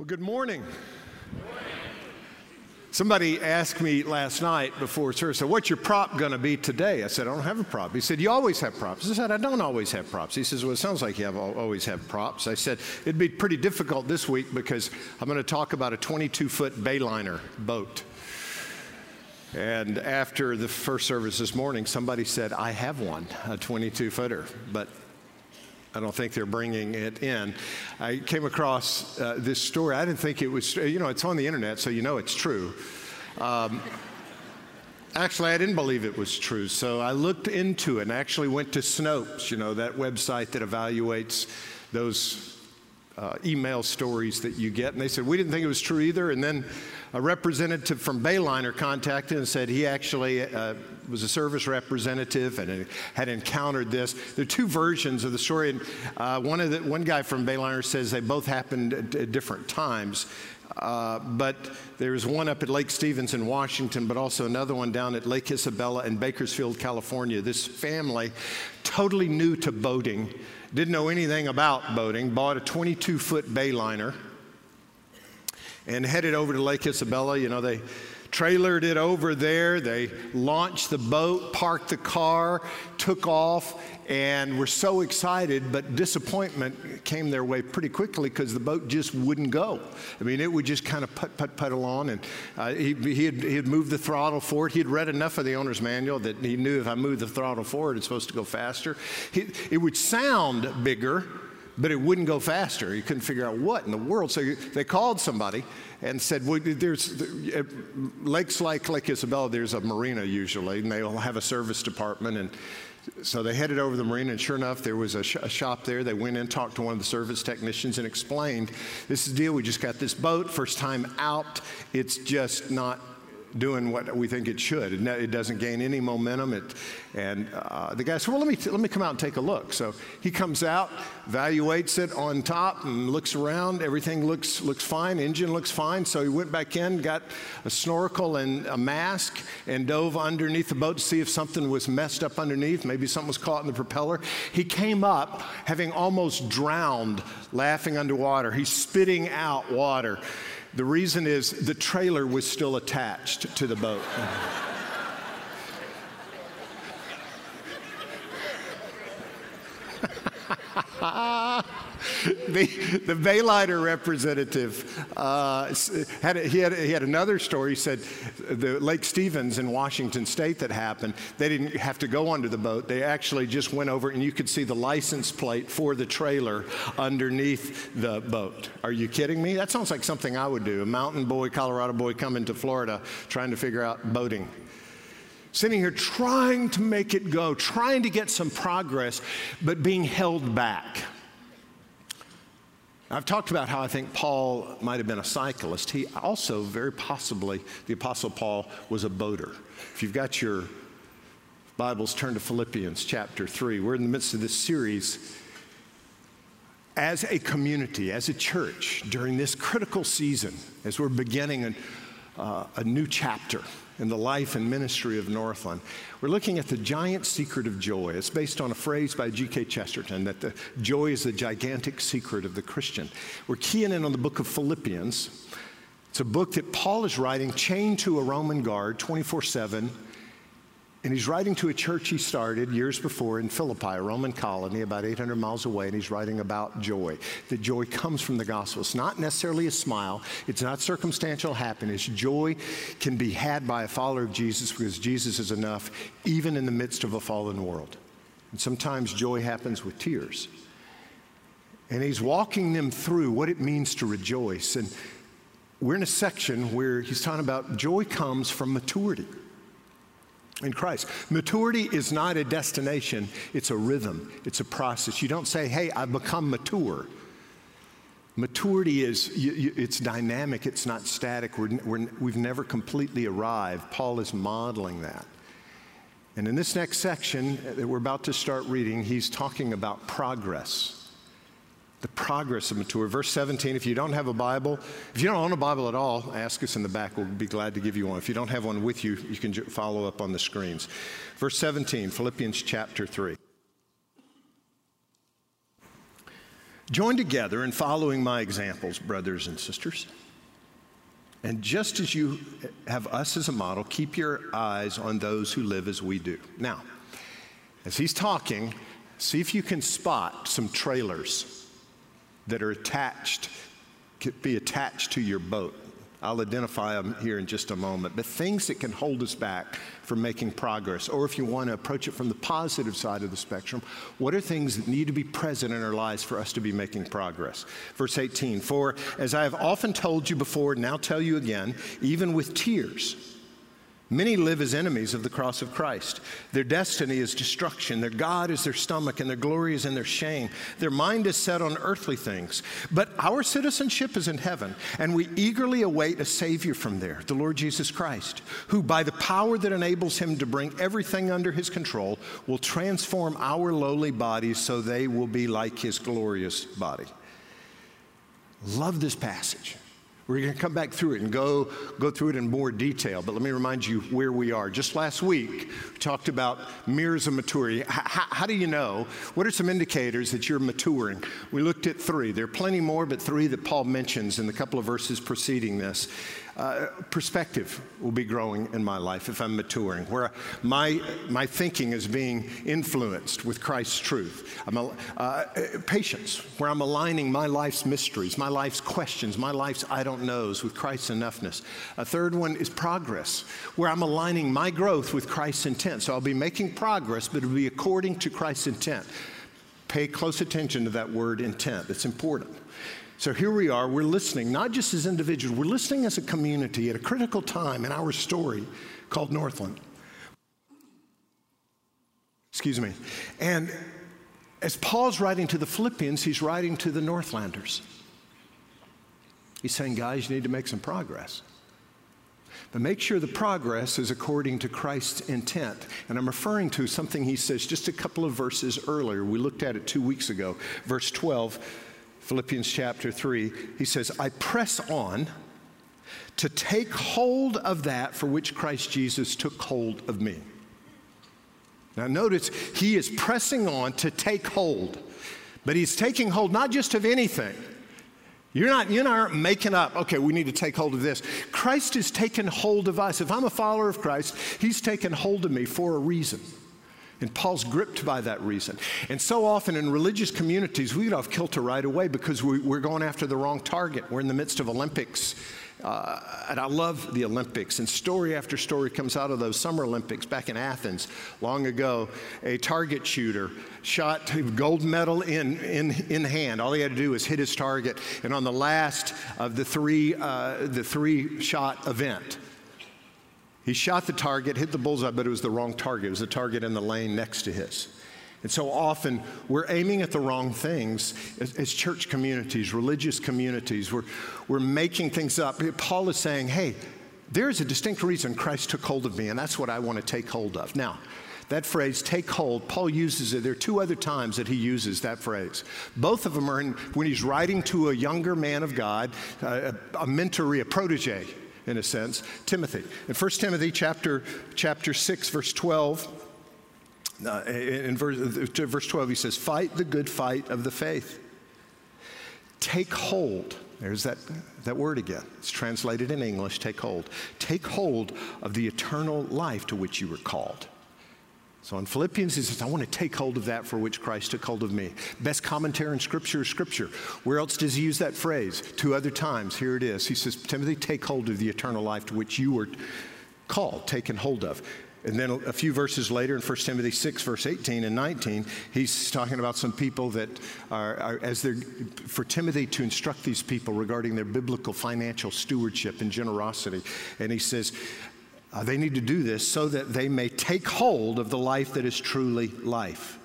Well, good morning. Somebody asked me last night before service, What's your prop going to be today? I said, I don't have a prop. He said, You always have props. I said, I don't always have props. He says, Well, it sounds like you have, always have props. I said, It'd be pretty difficult this week because I'm going to talk about a 22 foot Bayliner boat. And after the first service this morning, somebody said, I have one, a 22 footer. But I don't think they're bringing it in. I came across uh, this story. I didn't think it was, you know, it's on the internet, so you know it's true. Um, actually, I didn't believe it was true, so I looked into it and actually went to Snopes, you know, that website that evaluates those uh, email stories that you get. And they said, we didn't think it was true either. And then a representative from Bayliner contacted and said he actually uh, was a service representative and had encountered this. There are two versions of the story, and uh, one of the one guy from Bayliner says they both happened at, at different times. Uh, but there's one up at Lake Stevens in Washington, but also another one down at Lake Isabella in Bakersfield, California. This family, totally new to boating, didn't know anything about boating, bought a 22 foot Bayliner and headed over to Lake Isabella. You know, they trailered it over there. They launched the boat, parked the car, took off, and were so excited, but disappointment came their way pretty quickly because the boat just wouldn't go. I mean, it would just kind of put, put, put along, and uh, he, he, had, he had moved the throttle forward. He had read enough of the owner's manual that he knew if I moved the throttle forward, it's supposed to go faster. He, it would sound bigger, but it wouldn't go faster. He couldn't figure out what in the world. So they called somebody and said, well, there's lakes like Lake Isabella, there's a marina usually, and they'll have a service department. And so they headed over to the marina, and sure enough, there was a, sh- a, shop there. They went in, talked to one of the service technicians, and explained, "This is the deal. We just got this boat, first time out. It's just not doing what we think it should. It, it doesn't gain any momentum. It, and uh, the guy said, Well, let me, t- let me come out and take a look. So he comes out, evaluates it on top, and looks around. Everything looks, looks fine. Engine looks fine. So he went back in, got a snorkel and a mask, and dove underneath the boat to see if something was messed up underneath. Maybe something was caught in the propeller. He came up having almost drowned, laughing underwater. He's spitting out water. The reason is the trailer was still attached to the boat. the, the Bayliner representative uh, had a, he, had he had another story. He said the Lake Stevens in Washington State that happened. They didn't have to go under the boat. They actually just went over, and you could see the license plate for the trailer underneath the boat. Are you kidding me? That sounds like something I would do. A mountain boy, Colorado boy, coming to Florida trying to figure out boating sitting here trying to make it go, trying to get some progress, but being held back. I've talked about how I think Paul might have been a cyclist. He also, very possibly, the Apostle Paul was a boater. If you've got your Bibles, turn to Philippians chapter 3. We're in the midst of this series as a community, as a church, during this critical season, as we're beginning a, uh, a new chapter in the life and ministry of Northland. We're looking at the giant secret of joy. It's based on a phrase by G.K. Chesterton that the joy is the gigantic secret of the Christian. We're keying in on the book of Philippians. It's a book that Paul is writing chained to a Roman guard 24 7 and he's writing to a church he started years before in Philippi, a Roman colony about 800 miles away, and he's writing about joy. The joy comes from the gospel. It's not necessarily a smile, it's not circumstantial happiness. Joy can be had by a follower of Jesus because Jesus is enough, even in the midst of a fallen world. And sometimes joy happens with tears. And he's walking them through what it means to rejoice. And we're in a section where he's talking about joy comes from maturity in Christ. Maturity is not a destination, it's a rhythm, it's a process. You don't say, hey, I've become mature. Maturity is, you, you, it's dynamic, it's not static. We're, we're, we've never completely arrived. Paul is modeling that. And in this next section that we're about to start reading, he's talking about progress the progress of mature. Verse 17, if you don't have a Bible, if you don't own a Bible at all, ask us in the back. We'll be glad to give you one. If you don't have one with you, you can follow up on the screens. Verse 17, Philippians chapter 3. Join together in following my examples, brothers and sisters. And just as you have us as a model, keep your eyes on those who live as we do. Now, as he's talking, see if you can spot some trailers that are attached, could be attached to your boat. I'll identify them here in just a moment, but things that can hold us back from making progress. Or if you want to approach it from the positive side of the spectrum, what are things that need to be present in our lives for us to be making progress? Verse 18 For as I have often told you before, now tell you again, even with tears, Many live as enemies of the cross of Christ. Their destiny is destruction. Their God is their stomach, and their glory is in their shame. Their mind is set on earthly things. But our citizenship is in heaven, and we eagerly await a Savior from there, the Lord Jesus Christ, who, by the power that enables him to bring everything under his control, will transform our lowly bodies so they will be like his glorious body. Love this passage. We're going to come back through it and go, go through it in more detail, but let me remind you where we are. Just last week, we talked about mirrors of maturity. H- how do you know? What are some indicators that you're maturing? We looked at three. There are plenty more, but three that Paul mentions in the couple of verses preceding this. Uh, perspective will be growing in my life if I'm maturing, where my, my thinking is being influenced with Christ's truth. Uh, patience, where I'm aligning my life's mysteries, my life's questions, my life's I don't knows with Christ's enoughness. A third one is progress, where I'm aligning my growth with Christ's intent. So I'll be making progress, but it'll be according to Christ's intent. Pay close attention to that word intent, it's important. So here we are, we're listening, not just as individuals, we're listening as a community at a critical time in our story called Northland. Excuse me. And as Paul's writing to the Philippians, he's writing to the Northlanders. He's saying, guys, you need to make some progress. But make sure the progress is according to Christ's intent. And I'm referring to something he says just a couple of verses earlier. We looked at it two weeks ago. Verse 12 Philippians chapter 3, he says, I press on to take hold of that for which Christ Jesus took hold of me. Now, notice he is pressing on to take hold, but he's taking hold not just of anything. You're not, you're not making up, okay, we need to take hold of this. Christ has taken hold of us. If I'm a follower of Christ, he's taken hold of me for a reason. And Paul's gripped by that reason. And so often in religious communities, we get off kilter right away because we, are going after the wrong target. We're in the midst of Olympics. Uh, and I love the Olympics. And story after story comes out of those Summer Olympics back in Athens long ago. A target shooter shot gold medal in, in, in hand. All he had to do was hit his target. And on the last of the three, uh, the three shot event, he shot the target, hit the bullseye, but it was the wrong target. It was the target in the lane next to his. And so often we're aiming at the wrong things as, as, church communities, religious communities. We're, we're making things up. Paul is saying, hey, there's a distinct reason Christ took hold of me, and that's what I want to take hold of. Now, that phrase, take hold, Paul uses it. There are two other times that he uses that phrase. Both of them are in, when he's writing to a younger man of God, uh, a, a a protege in a sense, Timothy. In 1 Timothy chapter, chapter 6, verse 12, uh, in verse, verse 12, he says, Fight the good fight of the faith. Take hold. There's that, that word again. It's translated in English take hold. Take hold of the eternal life to which you were called. So in Philippians, he says, I want to take hold of that for which Christ took hold of me. Best commentary in Scripture is Scripture. Where else does he use that phrase? Two other times. Here it is. He says, Timothy, take hold of the eternal life to which you were called, taken hold of. And then a few verses later in 1 Timothy 6, verse 18 and 19, he's talking about some people that are, are, as they're, for Timothy to instruct these people regarding their biblical financial stewardship and generosity. And he says, uh, they need to do this so that they may take hold of the life that is truly life.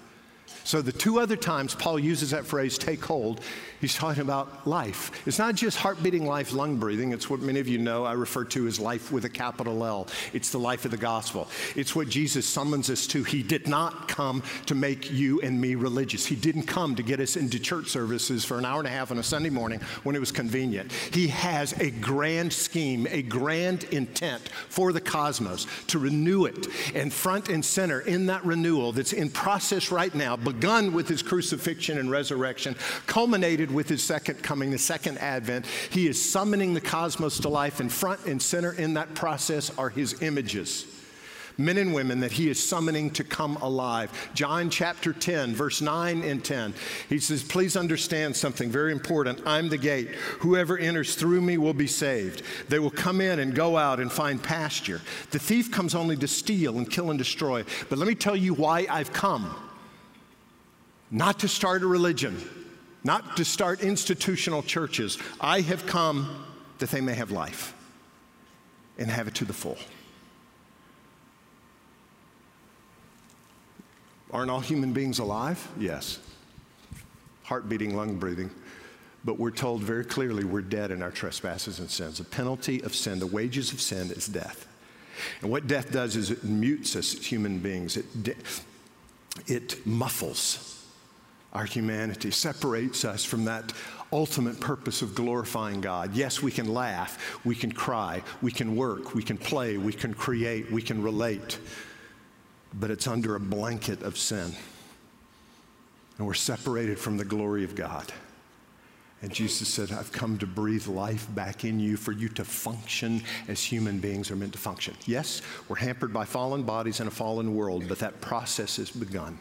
So, the two other times Paul uses that phrase, take hold, he's talking about life. It's not just heart beating life, lung breathing. It's what many of you know I refer to as life with a capital L. It's the life of the gospel. It's what Jesus summons us to. He did not come to make you and me religious. He didn't come to get us into church services for an hour and a half on a Sunday morning when it was convenient. He has a grand scheme, a grand intent for the cosmos to renew it. And front and center in that renewal that's in process right now, begun with his crucifixion and resurrection, culminated with his second coming, the second advent. He is summoning the cosmos to life, and front and center in that process are his images men and women that he is summoning to come alive. John chapter 10, verse 9 and 10. He says, Please understand something very important. I'm the gate. Whoever enters through me will be saved. They will come in and go out and find pasture. The thief comes only to steal and kill and destroy. But let me tell you why I've come not to start a religion, not to start institutional churches. I have come that they may have life and have it to the full. Aren't all human beings alive? Yes. Heart beating, lung breathing. But we're told very clearly we're dead in our trespasses and sins. The penalty of sin, the wages of sin is death. And what death does is it mutes us human beings, it, it muffles our humanity, separates us from that ultimate purpose of glorifying God. Yes, we can laugh, we can cry, we can work, we can play, we can create, we can relate but it's under a blanket of sin. And we're separated from the glory of God. And Jesus said, I've come to breathe life back in you for you to function as human beings are meant to function. Yes, we're hampered by fallen bodies in a fallen world, but that process has begun.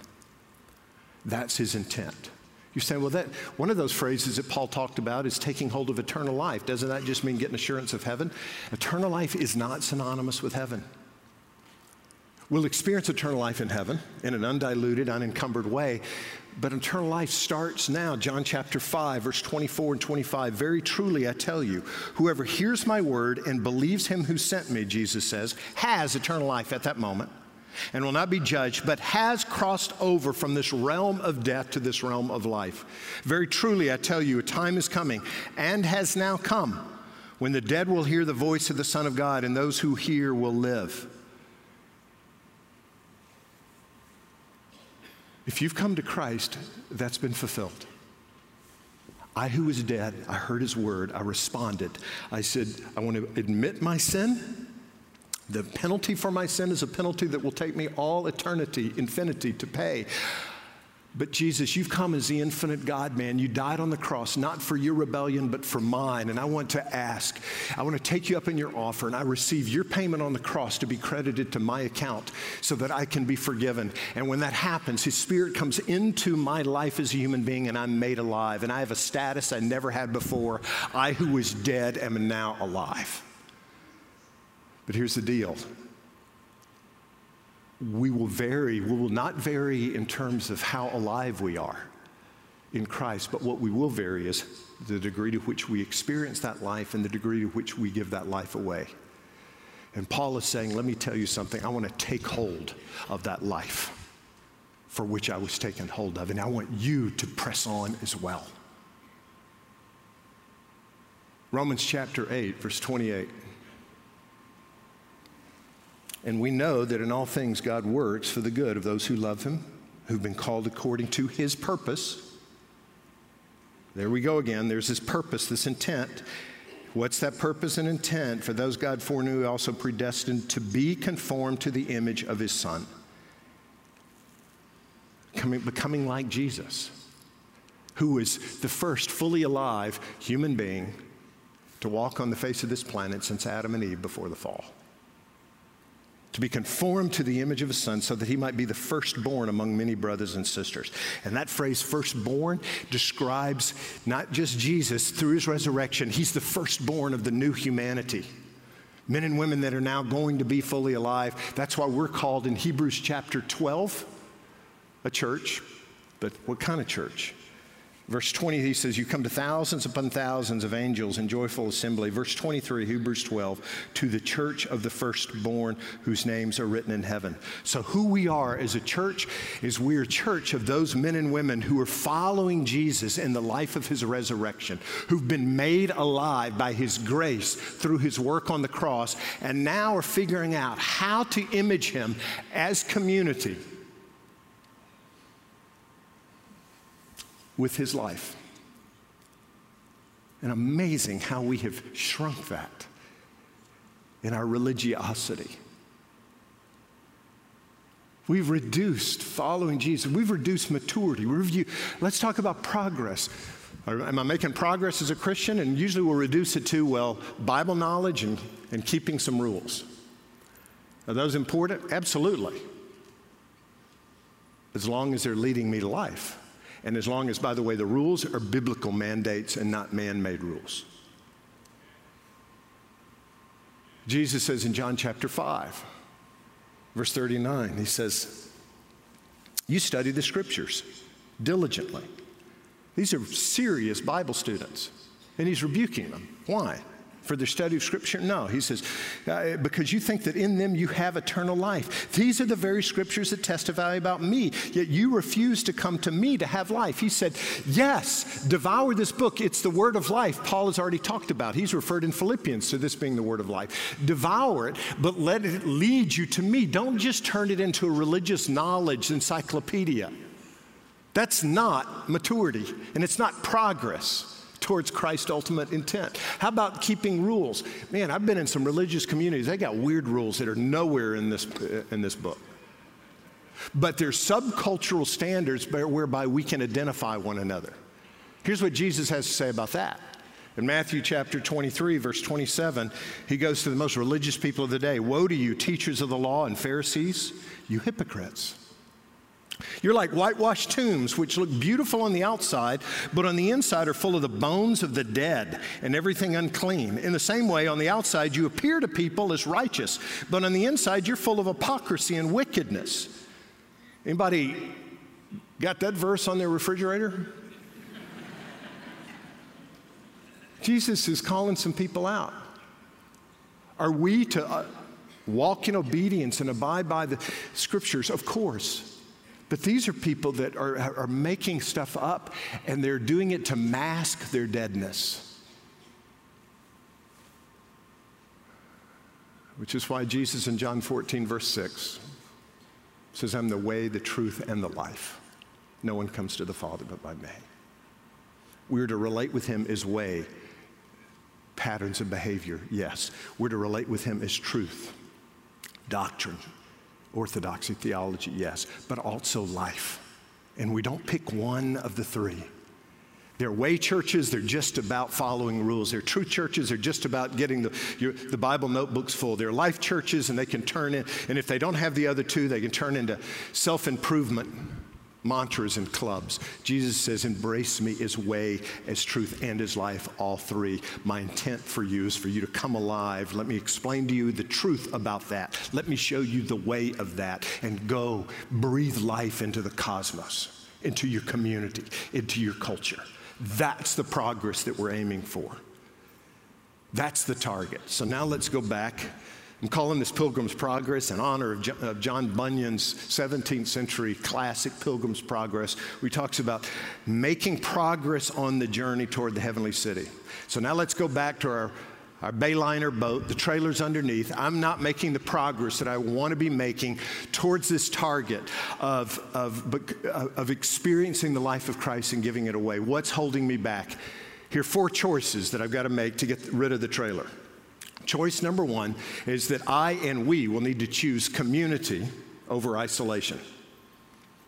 That's his intent. You say, well, that one of those phrases that Paul talked about is taking hold of eternal life. Doesn't that just mean getting assurance of heaven? Eternal life is not synonymous with heaven. We'll experience eternal life in heaven in an undiluted, unencumbered way. But eternal life starts now. John chapter 5, verse 24 and 25. Very truly, I tell you, whoever hears my word and believes him who sent me, Jesus says, has eternal life at that moment and will not be judged, but has crossed over from this realm of death to this realm of life. Very truly, I tell you, a time is coming and has now come when the dead will hear the voice of the Son of God, and those who hear will live. If you've come to Christ, that's been fulfilled. I, who was dead, I heard his word, I responded. I said, I want to admit my sin. The penalty for my sin is a penalty that will take me all eternity, infinity to pay. But Jesus, you've come as the infinite God man. You died on the cross, not for your rebellion, but for mine. And I want to ask, I want to take you up in your offer, and I receive your payment on the cross to be credited to my account so that I can be forgiven. And when that happens, His Spirit comes into my life as a human being, and I'm made alive. And I have a status I never had before. I, who was dead, am now alive. But here's the deal we will vary. We will not vary in terms of how alive we are in Christ, but what we will vary is the degree to which we experience that life and the degree to which we give that life away. And Paul is saying, Let me tell you something. I want to take hold of that life for which I was taken hold of, and I want you to press on as well. Romans chapter 8, verse 28. And we know that in all things God works for the good of those who love him, who've been called according to his purpose. There we go again. There's this purpose, this intent. What's that purpose and intent? For those God foreknew, also predestined to be conformed to the image of his Son, Coming, becoming like Jesus, who was the first fully alive human being to walk on the face of this planet since Adam and Eve before the fall to be conformed to the image of his son so that he might be the firstborn among many brothers and sisters. And that phrase, firstborn, describes not just Jesus through his resurrection, he's the firstborn of the new humanity. Men and women that are now going to be fully alive. That's why we're called in Hebrews chapter 12 a church. But what kind of church? Verse 20, he says, You come to thousands upon thousands of angels in joyful assembly. Verse 23, Hebrews 12, to the church of the firstborn whose names are written in heaven. So, who we are as a church is we're a church of those men and women who are following Jesus in the life of his resurrection, who've been made alive by his grace through his work on the cross, and now are figuring out how to image him as community with his life. And amazing how we have shrunk that in our religiosity. We've reduced following Jesus. We've reduced maturity. We review, let's talk about progress. Am I making progress as a Christian? And usually we'll reduce it to, well, Bible knowledge and, and keeping some rules. Are those important? Absolutely. As long as they're leading me to life. And as long as, by the way, the rules are biblical mandates and not man made rules. Jesus says in John chapter 5, verse 39, he says, You study the scriptures diligently. These are serious Bible students, and he's rebuking them. Why? For the study of Scripture? No. He says, uh, because you think that in them you have eternal life. These are the very Scriptures that testify about me, yet you refuse to come to me to have life. He said, Yes, devour this book. It's the word of life. Paul has already talked about. He's referred in Philippians to this being the word of life. Devour it, but let it lead you to me. Don't just turn it into a religious knowledge encyclopedia. That's not maturity, and it's not progress towards Christ's ultimate intent. How about keeping rules? Man, I've been in some religious communities, they got weird rules that are nowhere in this, uh, in this book. But there's subcultural standards whereby we can identify one another. Here's what Jesus has to say about that. In Matthew chapter 23, verse 27, he goes to the most religious people of the day Woe to you, teachers of the law and Pharisees, you hypocrites! You're like whitewashed tombs, which look beautiful on the outside, but on the inside are full of the bones of the dead and everything unclean. In the same way, on the outside, you appear to people as righteous, but on the inside, you're full of hypocrisy and wickedness. Anybody got that verse on their refrigerator? Jesus is calling some people out. Are we to uh, walk in obedience and abide by the scriptures? Of course. But these are people that are, are making stuff up and they're doing it to mask their deadness. Which is why Jesus in John 14, verse 6 says, I'm the way, the truth, and the life. No one comes to the Father but by me. We're to relate with him as way, patterns of behavior, yes. We're to relate with him as truth, doctrine, orthodoxy theology, yes, but also life. And we don't pick one of the three. They're way churches, they're just about following rules. They're true churches, they're just about getting the, your, the Bible notebooks full. They're life churches, and they can turn in, and if they don't have the other two, they can turn into self improvement mantras and clubs. Jesus says, Embrace me as way, as truth, and as life, all three. My intent for you is for you to come alive. Let me explain to you the truth about that. Let me show you the way of that. And go breathe life into the cosmos, into your community, into your culture. That's the progress that we're aiming for. That's the target. So now let's go back I'm calling this Pilgrim's Progress in honor of John Bunyan's 17th century classic Pilgrim's Progress, where he talks about making progress on the journey toward the heavenly city. So now let's go back to our, our Bayliner boat, the trailer's underneath. I'm not making the progress that I want to be making towards this target of, of, uh, of experiencing the life of Christ and giving it away. What's holding me back? Here are four choices that I've got to make to get rid of the trailer. Choice number one is that I and we will need to choose community over isolation.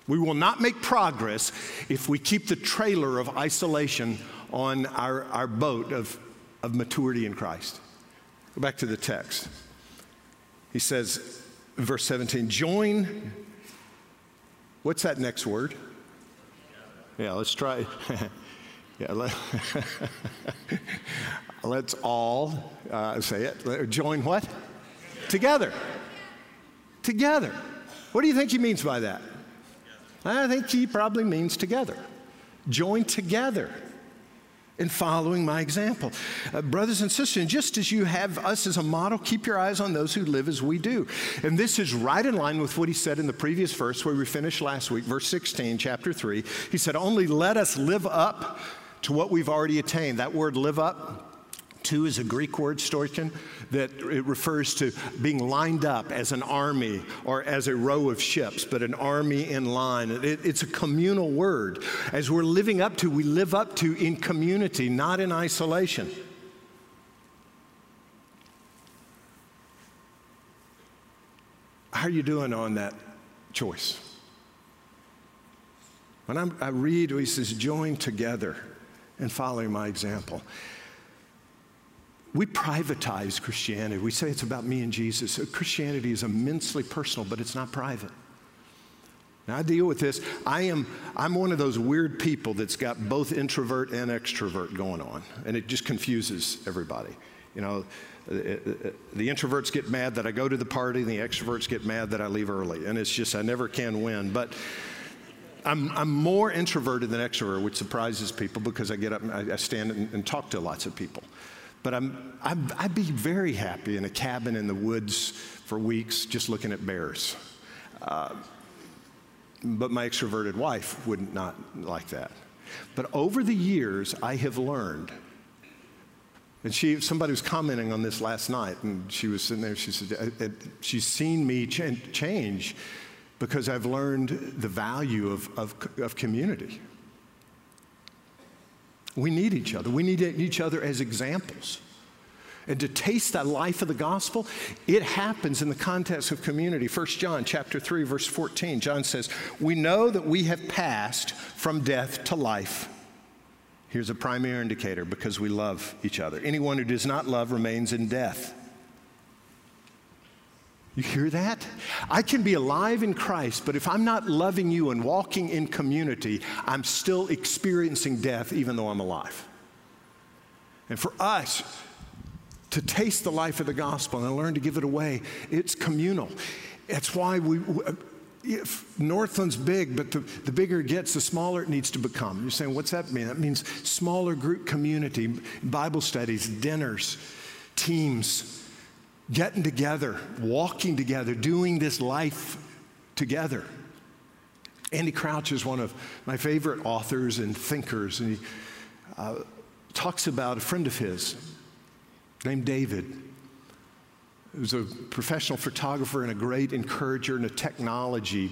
We will not make progress if we keep the trailer of isolation on our, our boat of, of maturity in Christ. Go back to the text. He says, verse 17, join. What's that next word? Yeah, let's try. yeah, let, Let's all uh, say it. Join what? Together. Together. What do you think he means by that? I think he probably means together. Join together in following my example. Uh, brothers and sisters, just as you have us as a model, keep your eyes on those who live as we do. And this is right in line with what he said in the previous verse where we finished last week, verse 16, chapter 3. He said, Only let us live up to what we've already attained. That word live up Two is a Greek word, storkin, that it refers to being lined up as an army or as a row of ships, but an army in line. It, it's a communal word. As we're living up to, we live up to in community, not in isolation. How are you doing on that choice. When I'm, i read, he says, join together and follow my example. We privatize Christianity. We say it's about me and Jesus. Christianity is immensely personal, but it's not private. Now, I deal with this. I am, I'm one of those weird people that's got both introvert and extrovert going on, and it just confuses everybody. You know, the, the introverts get mad that I go to the party, and the extroverts get mad that I leave early, and it's just, I never can win. But I'm, I'm more introverted than extrovert, which surprises people because I get up and I, I stand and, and, talk to lots of people. But I'm, I'd, I'd be very happy in a cabin in the woods for weeks just looking at bears. Uh, but my extroverted wife would not like that. But over the years, I have learned. And she, somebody was commenting on this last night, and she was sitting there. She said, "She's seen me ch- change because I've learned the value of, of, of community. We need each other. We need each other as examples. And to taste that life of the gospel it happens in the context of community. 1 john chapter 3 verse 14 john says we know that we have passed from death to life. Here's a primary indicator because we love each other. Anyone who does not love remains in death you hear that? I can be alive in Christ, but if I'm not loving you and walking in community, I'm still experiencing death even though I'm alive. And for us, to taste the life of the gospel and learn to give it away. It's communal. That's why we, uh, if Northland's big, but the, the bigger it gets, the smaller it needs to become. You're saying, what's that mean? That means smaller group community, Bible studies, dinners, teams, getting together, walking together, doing this life together. Andy Crouch is one of my favorite authors and thinkers, and he uh, talks about a friend of his named David, who's a professional photographer and a great encourager and a technology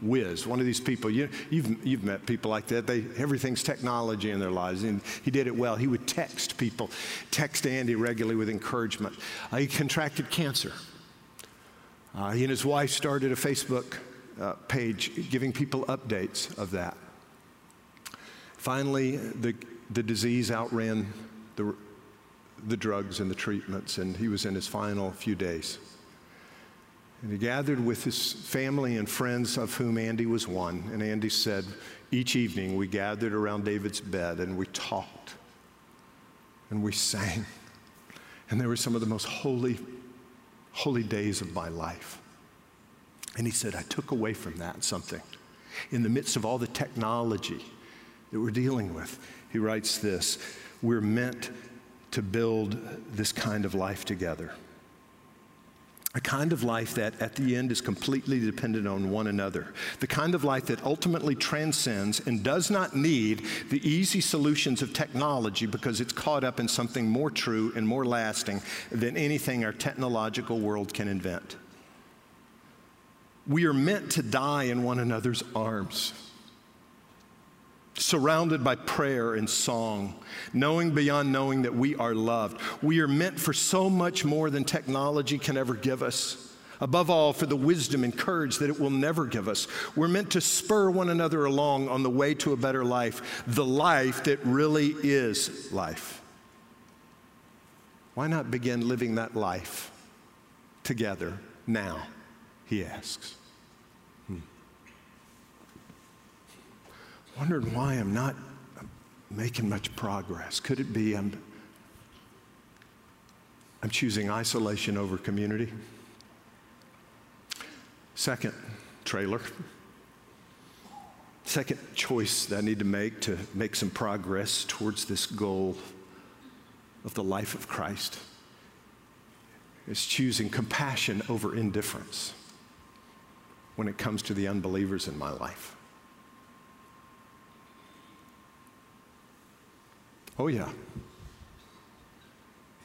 whiz. One of these people, you, you've, you've met people like that. They, everything's technology in their lives, and he did it well. He would text people, text Andy regularly with encouragement. Uh, he contracted cancer. Uh, he and his wife started a Facebook uh, page giving people updates of that. Finally, the, the disease outran the the drugs and the treatments, and he was in his final few days. And he gathered with his family and friends, of whom Andy was one. And Andy said, each evening we gathered around David's bed and we talked and we sang. And they were some of the most holy, holy days of my life. And he said, I took away from that something. In the midst of all the technology that we're dealing with, he writes this We're meant to build this kind of life together. A kind of life that at the end is completely dependent on one another. The kind of life that ultimately transcends and does not need the easy solutions of technology because it's caught up in something more true and more lasting than anything our technological world can invent. We are meant to die in one another's arms surrounded by prayer and song, knowing beyond knowing that we are loved. We are meant for so much more than technology can ever give us. Above all, for the wisdom and courage that it will never give us. We're meant to spur one another along on the way to a better life, the life that really is life. Why not begin living that life together now? He asks. Wondering why I'm not making much progress. Could it be I'm, I'm choosing isolation over community? Second trailer. Second choice that I need to make to make some progress towards this goal of the life of Christ is choosing compassion over indifference when it comes to the unbelievers in my life. Oh, yeah.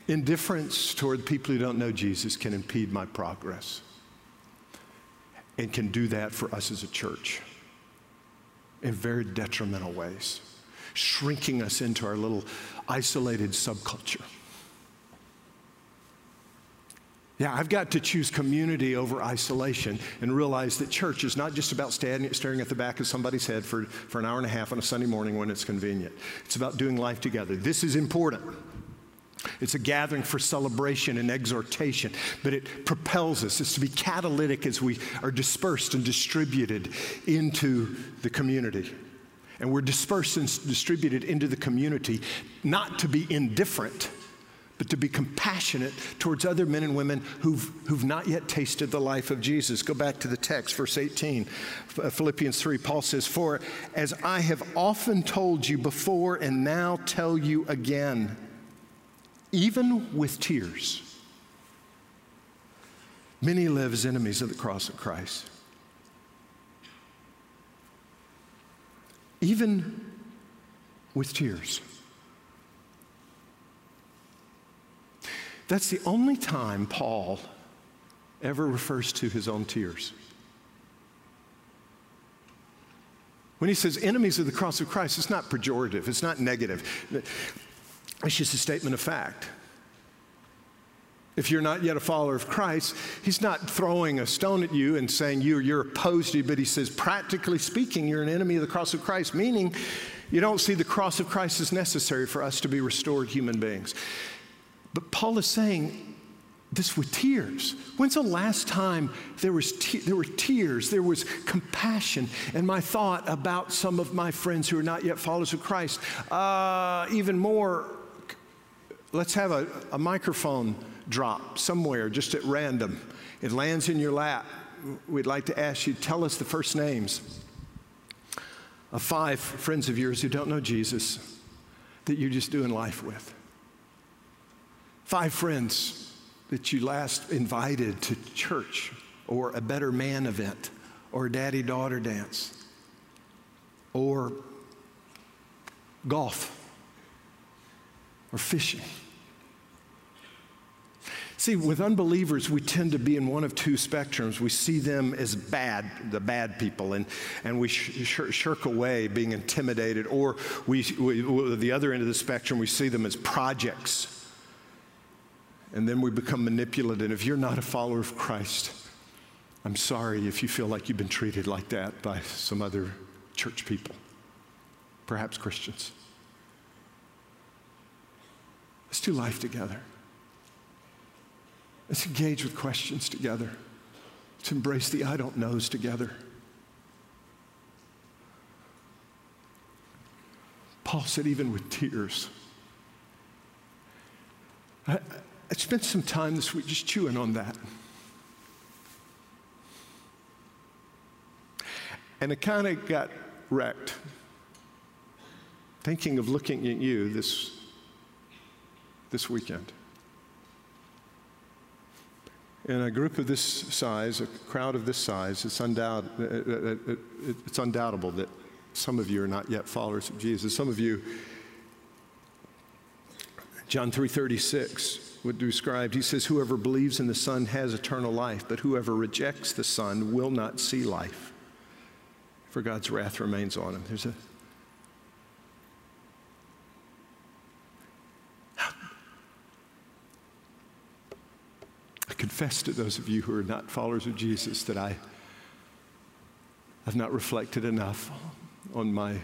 Indifference toward people who don't know Jesus can impede my progress and can do that for us as a church in very detrimental ways, shrinking us into our little isolated subculture. Yeah, I've got to choose community over isolation and realize that church is not just about standing, staring at the back of somebody's head for, for an hour and a half on a Sunday morning when it's convenient. It's about doing life together. This is important. It's a gathering for celebration and exhortation, but it propels us. It's to be catalytic as we are dispersed and distributed into the community. And we're dispersed and distributed into the community not to be indifferent but to be compassionate towards other men and women who've, who've not yet tasted the life of Jesus. Go back to the text, verse 18, uh, Philippians 3. Paul says, For as I have often told you before and now tell you again, even with tears, many live as enemies of the cross of Christ. Even with tears. That's the only time Paul ever refers to his own tears. When he says enemies of the cross of Christ, it's not pejorative, it's not negative. It's just a statement of fact. If you're not yet a follower of Christ, he's not throwing a stone at you and saying you're, you're opposed to you, but he says, practically speaking, you're an enemy of the cross of Christ, meaning you don't see the cross of Christ as necessary for us to be restored human beings. But Paul is saying this with tears. When's the last time there, was te- there were tears, there was compassion, and my thought about some of my friends who are not yet followers of Christ? Uh, even more, let's have a, a microphone drop somewhere just at random. It lands in your lap. We'd like to ask you, tell us the first names of five friends of yours who don't know Jesus that you're just doing life with. Five friends that you last invited to church or a better man event or daddy daughter dance or golf or fishing. See, with unbelievers, we tend to be in one of two spectrums. We see them as bad, the bad people, and, and we sh- shirk away being intimidated. Or we, we, the other end of the spectrum, we see them as projects and then we become manipulative. And if you're not a follower of Christ, I'm sorry if you feel like you've been treated like that by some other church people, perhaps Christians. Let's do life together. Let's engage with questions together. Let's embrace the I don't knows together. Paul said, even with tears. I, I spent some time this week just chewing on that. And it kind of got wrecked. Thinking of looking at you this, this weekend. In a group of this size, a crowd of this size, it's, undoubt, uh, uh, uh, it's undoubtable that some of you are not yet followers of Jesus. Some of you, John 3:36, what described. He says, Whoever believes in the Son has eternal life, but whoever rejects the Son will not see life, for God's wrath remains on him. There's a I confess to those of you who are not followers of Jesus that I have not reflected enough on my,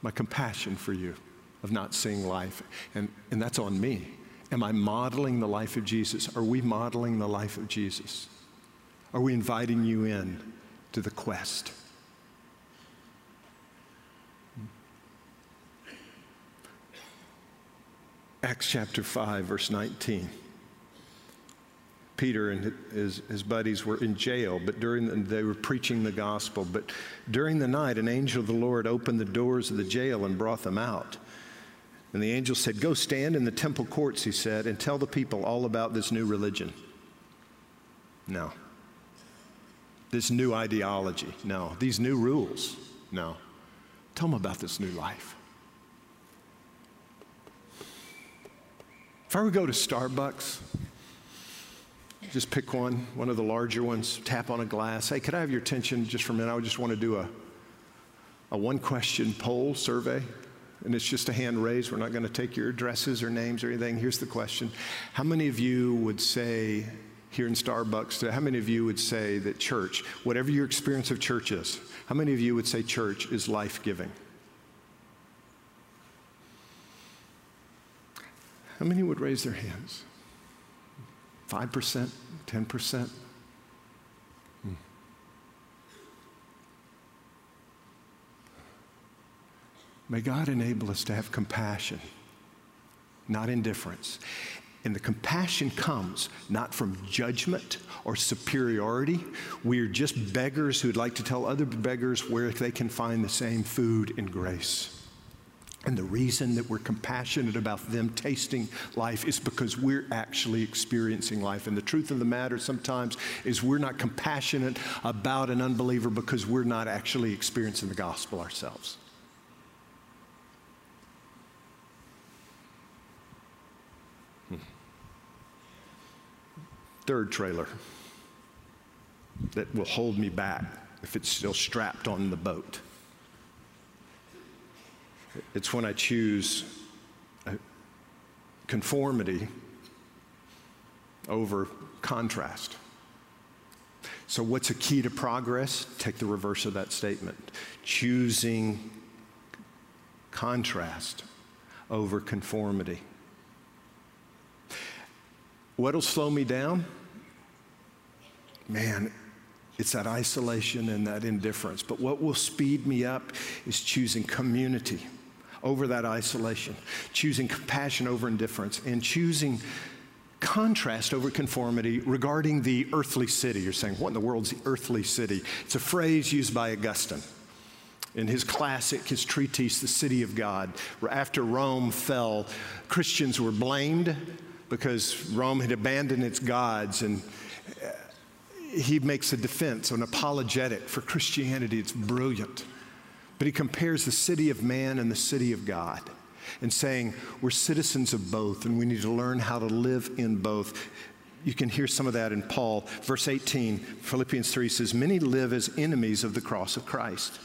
my compassion for you of not seeing life. And, and that's on me. Am I modeling the life of Jesus? Are we modeling the life of Jesus? Are we inviting you in to the quest? Acts chapter 5, verse 19. Peter and his, his buddies were in jail, but during the, they were preaching the gospel. But during the night, an angel of the Lord opened the doors of the jail and brought them out. And the angel said, Go stand in the temple courts, he said, and tell the people all about this new religion. No. This new ideology. No. These new rules. No. Tell them about this new life. If I were to go to Starbucks, just pick one, one of the larger ones, tap on a glass. Hey, could I have your attention just for a minute? I just want to do a, a one question poll survey and it's just a hand raised. We're not going to take your addresses or names or anything. Here's the question How many of you would say, here in Starbucks how many of you would say that church, whatever your experience of church is, how many of you would say church is life giving? How many would raise their hands? 5%, 10%? May God enable us to have compassion, not indifference. And the compassion comes not from judgment or superiority. We are just beggars who'd like to tell other beggars where they can find the same food and grace. And the reason that we're compassionate about them tasting life is because we're actually experiencing life. And the truth of the matter sometimes is we're not compassionate about an unbeliever because we're not actually experiencing the gospel ourselves. Third trailer that will hold me back if it's still strapped on the boat. It's when I choose conformity over contrast. So, what's a key to progress? Take the reverse of that statement. Choosing contrast over conformity. What'll slow me down? Man, it's that isolation and that indifference. But what will speed me up is choosing community over that isolation, choosing compassion over indifference, and choosing contrast over conformity regarding the earthly city. You're saying, what in the world's the earthly city? It's a phrase used by Augustine in his classic, his treatise, The City of God. After Rome fell, Christians were blamed because Rome had abandoned its gods and uh, he makes a defense, an apologetic for Christianity. It's brilliant. But he compares the city of man and the city of God and saying we're citizens of both and we need to learn how to live in both. You can hear some of that in Paul. Verse 18, Philippians 3 says, Many live as enemies of the cross of Christ.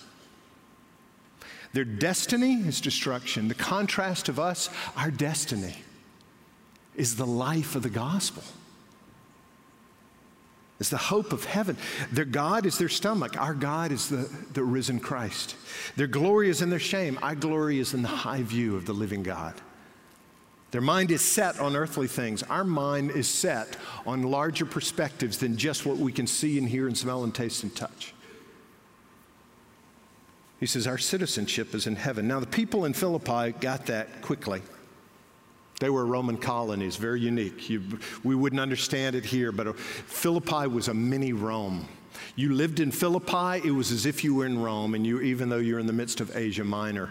Their destiny is destruction. The contrast of us, our destiny is the life of the gospel. It's the hope of heaven. Their God is their stomach. Our God is the, the risen Christ. Their glory is in their shame. Our glory is in the high view of the living God. Their mind is set on earthly things. Our mind is set on larger perspectives than just what we can see and hear and smell and taste and touch. He says, Our citizenship is in heaven. Now, the people in Philippi got that quickly. They were Roman colonies, very unique. You, we wouldn't understand it here, but uh, Philippi was a mini Rome. You lived in Philippi, it was as if you were in Rome, and you, even though you're in the midst of Asia Minor.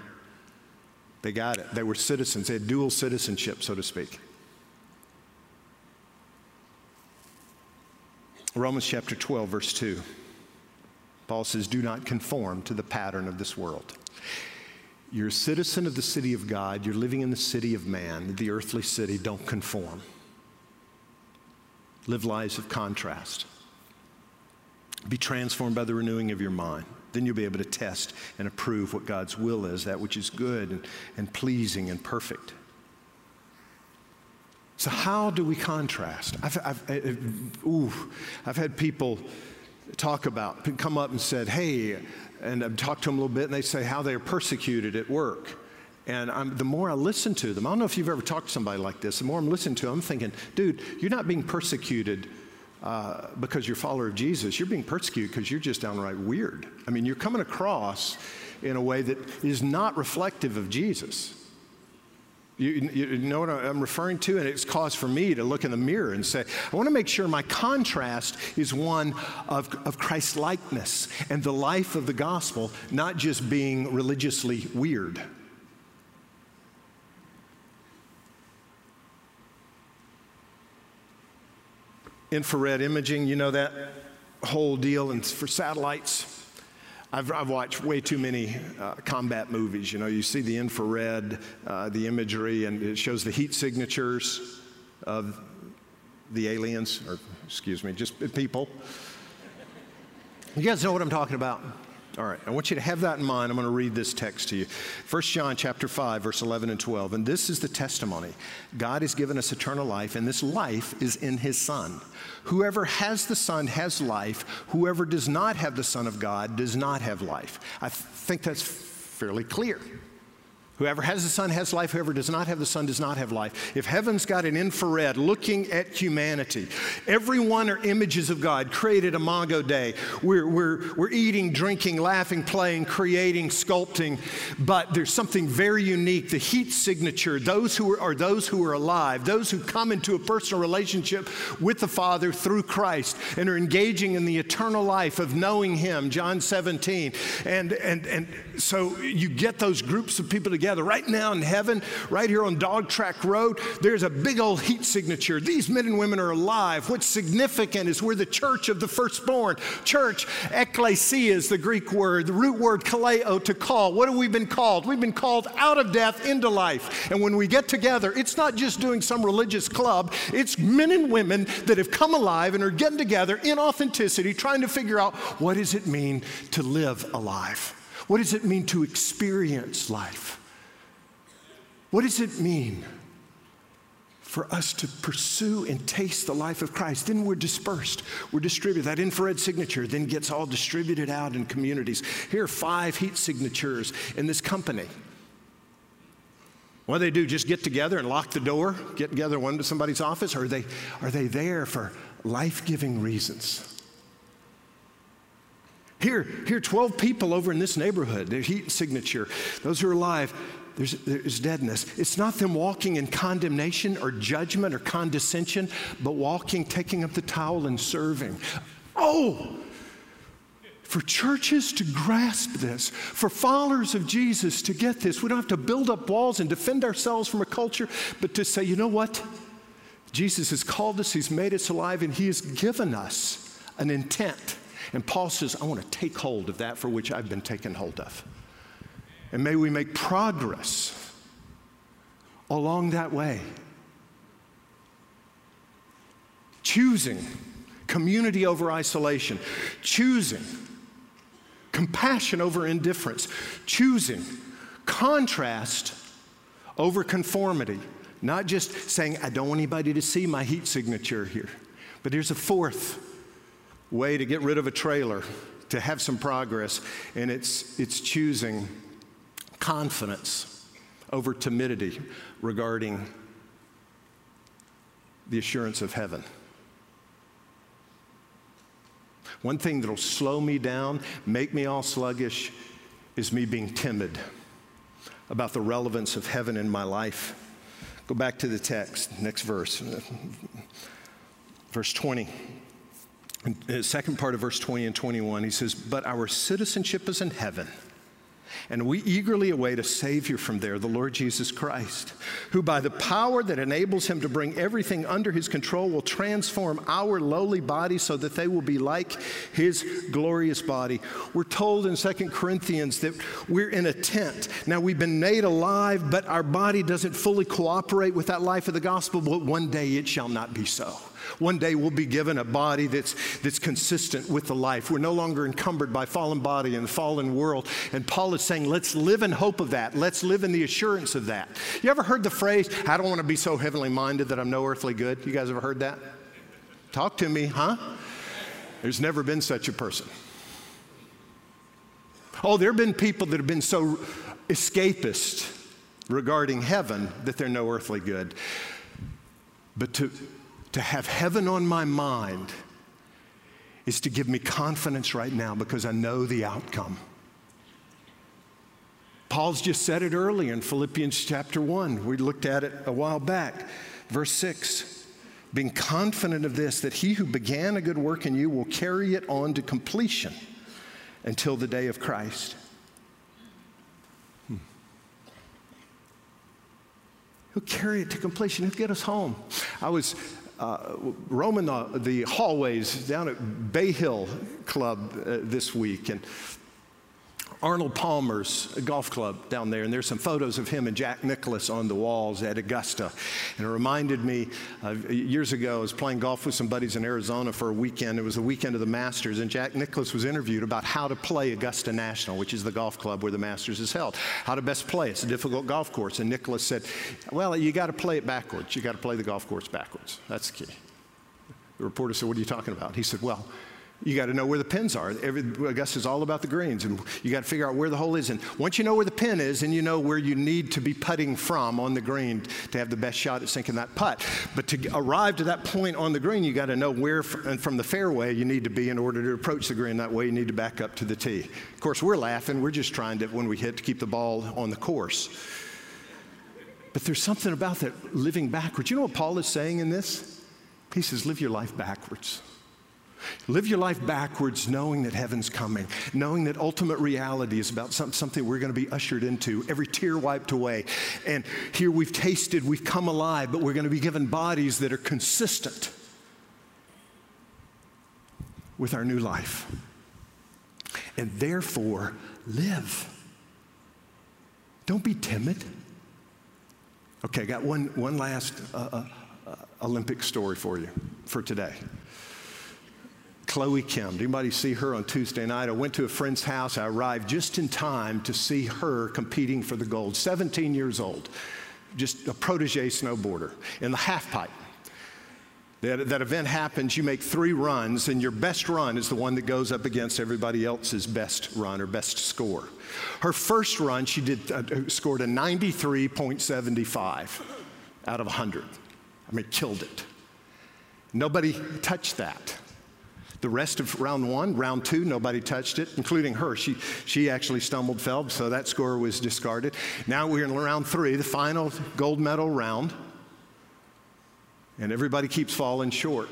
They got it. They were citizens, they had dual citizenship, so to speak. Romans chapter 12, verse 2. Paul says, Do not conform to the pattern of this world. You're a citizen of the city of God. You're living in the city of man, the earthly city. Don't conform. Live lives of contrast. Be transformed by the renewing of your mind. Then you'll be able to test and approve what God's will is, that which is good and, and pleasing and perfect. So, how do we contrast? I've, I've, I've, ooh, I've had people talk about, come up and said, hey, and I've talked to them a little bit, and they say how they're persecuted at work. And I'm, the more I listen to them, I don't know if you've ever talked to somebody like this, the more I'm listening to them, I'm thinking, dude, you're not being persecuted uh, because you're a follower of Jesus. You're being persecuted because you're just downright weird. I mean, you're coming across in a way that is not reflective of Jesus. You, you, know what I'm referring to? And it's cause for me to look in the mirror and say, I want to make sure my contrast is one of, of Christ likeness and the life of the gospel, not just being religiously weird. Infrared imaging, you know that whole deal, and for satellites I've, I've watched way too many uh, combat movies. You know, you see the infrared, uh, the imagery, and it shows the heat signatures of the aliens, or excuse me, just people. You guys know what I'm talking about? All right, I want you to have that in mind. I'm going to read this text to you. 1 John chapter 5 verse 11 and 12. And this is the testimony. God has given us eternal life and this life is in his son. Whoever has the son has life. Whoever does not have the son of God does not have life. I th- think that's fairly clear. Whoever has the Son has life. Whoever does not have the Son does not have life. If heaven's got an infrared looking at humanity, everyone are images of God created imago Dei. We're, we're, we're eating, drinking, laughing, playing, creating, sculpting, but there's something very unique. The heat signature, those who are, are those who are alive, those who come into a personal relationship with the Father through Christ and are engaging in the eternal life of knowing Him, John 17. And, and, and so you get those groups of people together together. Right now in heaven, right here on Dog Track Road, there's a big old heat signature. These men and women are alive. What's significant is we're the church of the firstborn. Church, ecclesia is the Greek word, the root word kaleo, to call. What have we been called? We've been called out of death into life. And when we get together, it's not just doing some religious club, it's men and women that have come alive and are getting together in authenticity, trying to figure out what does it mean to live alive? What does it mean to experience life? What does it mean for us to pursue and taste the life of Christ? Then we're dispersed, we're distributed. That infrared signature then gets all distributed out in communities. Here are five heat signatures in this company. What do they do? Just get together and lock the door, get together one to somebody's office? Or are they, are they there for life giving reasons? Here, here, 12 people over in this neighborhood, their heat signature, those who are alive, there's, there's deadness. It's not them walking in condemnation or judgment or condescension, but walking, taking up the towel and serving. Oh, for churches to grasp this, for followers of Jesus to get this, we don't have to build up walls and defend ourselves from a culture, but to say, you know what? Jesus has called us, He's made us alive, and He has given us an intent. And Paul says, I want to take hold of that for which I've been taken hold of. And may we make progress along that way. Choosing community over isolation, choosing compassion over indifference, choosing contrast over conformity. Not just saying, I don't want anybody to see my heat signature here. But there's a fourth way to get rid of a trailer, to have some progress, and it's, it's choosing confidence over timidity regarding the assurance of heaven. One thing that'll slow me down, make me all sluggish, is me being timid about the relevance of heaven in my life. Go back to the text, next verse, verse 20. The second part of verse 20 and 21, he says, But our citizenship is in heaven and we eagerly await a Savior from there, the Lord Jesus Christ, who by the power that enables him to bring everything under his control will transform our lowly bodies so that they will be like his glorious body. We're told in 2 Corinthians that we're in a tent. Now we've been made alive, but our body doesn't fully cooperate with that life of the gospel, but one day it shall not be so. One day we'll be given a body that's, that's consistent with the life. We're no longer encumbered by fallen body and fallen world. And Paul is saying, let's live in hope of that. Let's live in the assurance of that. You ever heard the phrase, I don't want to be so heavenly minded that I'm no earthly good? You guys ever heard that? Talk to me, huh? There's never been such a person. Oh, there have been people that have been so escapist regarding heaven that they're no earthly good. But to, to have heaven on my mind is to give me confidence right now because I know the outcome. Paul's just said it earlier in Philippians chapter 1. We looked at it a while back. Verse 6 being confident of this, that he who began a good work in you will carry it on to completion until the day of Christ. Hmm. He'll carry it to completion. He'll get us home. I was uh, roaming the, the, hallways down at Bay Hill Club uh, this week, and Arnold Palmer's golf club down there, and there's some photos of him and Jack Nicklaus on the walls at Augusta. And it reminded me of years ago, I was playing golf with some buddies in Arizona for a weekend. It was the weekend of the Masters, and Jack Nicklaus was interviewed about how to play Augusta National, which is the golf club where the Masters is held. How to best play. It's a difficult golf course. And Nicklaus said, Well, you got to play it backwards. You got to play the golf course backwards. That's the key. The reporter said, What are you talking about? He said, Well, you got to know where the pins are. Every, Augusta's all about the greens, and you got to figure out where the hole is. And once you know where the pin is, and you know where you need to be putting from on the green to have the best shot at sinking that putt. But to arrive to that point on the green, you got to know where and from the fairway you need to be in order to approach the green. That way, you need to back up to the tee. Of course, we're laughing. We're just trying to, when we hit, to keep the ball on the course. But there's something about that living backwards. You know what Paul is saying in this? He says, live your life backwards. Live your life backwards, knowing that heaven's coming, knowing that ultimate reality is about something we're going to be ushered into, every tear wiped away. And here we've tasted, we've come alive, but we're going to be given bodies that are consistent with our new life. And therefore, live. Don't be timid. Okay, I got one, one last uh, uh, uh Olympic story for you for today. Chloe Kim. Did anybody see her on Tuesday night? I went to a friend's house. I arrived just in time to see her competing for the gold. 17 years old, just a protege snowboarder in the half pipe. That, that event happens, you make three runs, and your best run is the one that goes up against everybody else's best run or best score. Her first run, she did, uh, scored a 93.75 out of 100. I mean, killed it. Nobody touched that. The rest of round one, round two, nobody touched it, including her. She, she actually stumbled, fell, so that score was discarded. Now we're in round three, the final gold medal round, and everybody keeps falling short.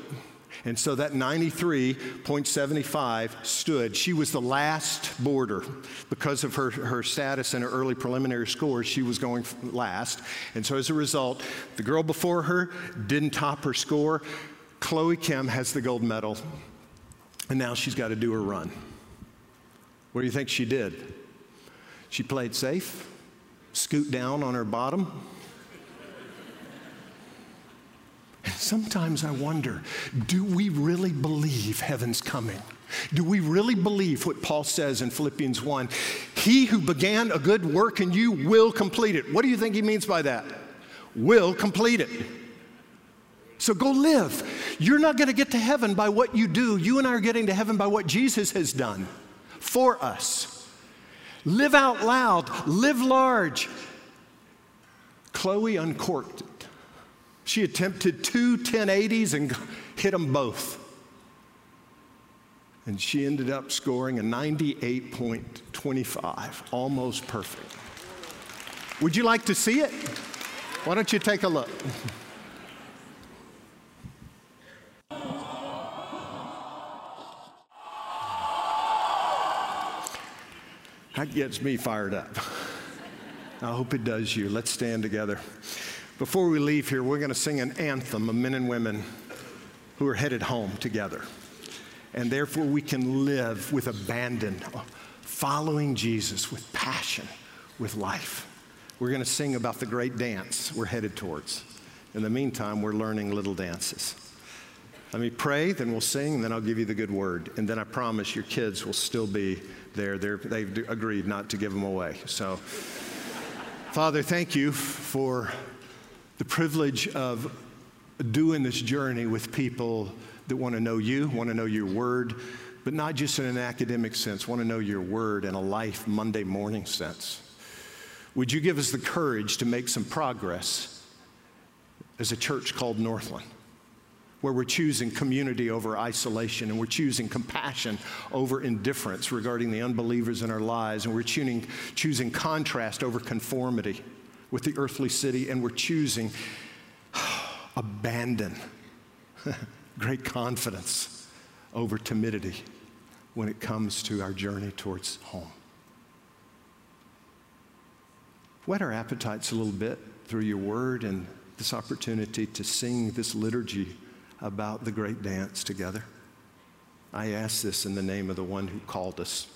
And so that 93.75 stood. She was the last boarder. Because of her, her status and her early preliminary scores, she was going last. And so as a result, the girl before her didn't top her score. Chloe Kim has the gold medal. And now she's got to do her run. What do you think she did? She played safe, scoot down on her bottom. And sometimes I wonder do we really believe heaven's coming? Do we really believe what Paul says in Philippians 1? He who began a good work in you will complete it. What do you think he means by that? Will complete it. So go live. You're not going to get to heaven by what you do. You and I are getting to heaven by what Jesus has done for us. Live out loud, live large. Chloe uncorked it. She attempted two 1080s and hit them both. And she ended up scoring a 98.25, almost perfect. Would you like to see it? Why don't you take a look? That gets me fired up. I hope it does you. Let's stand together. Before we leave here, we're going to sing an anthem of men and women who are headed home together. And therefore, we can live with abandon, following Jesus with passion, with life. We're going to sing about the great dance we're headed towards. In the meantime, we're learning little dances. Let me pray, then we'll sing, and then I'll give you the good word. And then I promise your kids will still be there. they have agreed not to give them away. So, Father, thank you for the privilege of doing this journey with people that want to know you, want to know your word, but not just in an academic sense, want to know your word in a life Monday morning sense. Would you give us the courage to make some progress as a church called Northland? Where we're choosing community over isolation and we're choosing compassion over indifference regarding the unbelievers in our lives and we're choosing, choosing contrast over conformity with the earthly city and we're choosing abandon, great confidence over timidity when it comes to our journey towards home. Whet our appetites a little bit through your word and this opportunity to sing this liturgy about the great dance together. I ask this in the name of the one who called us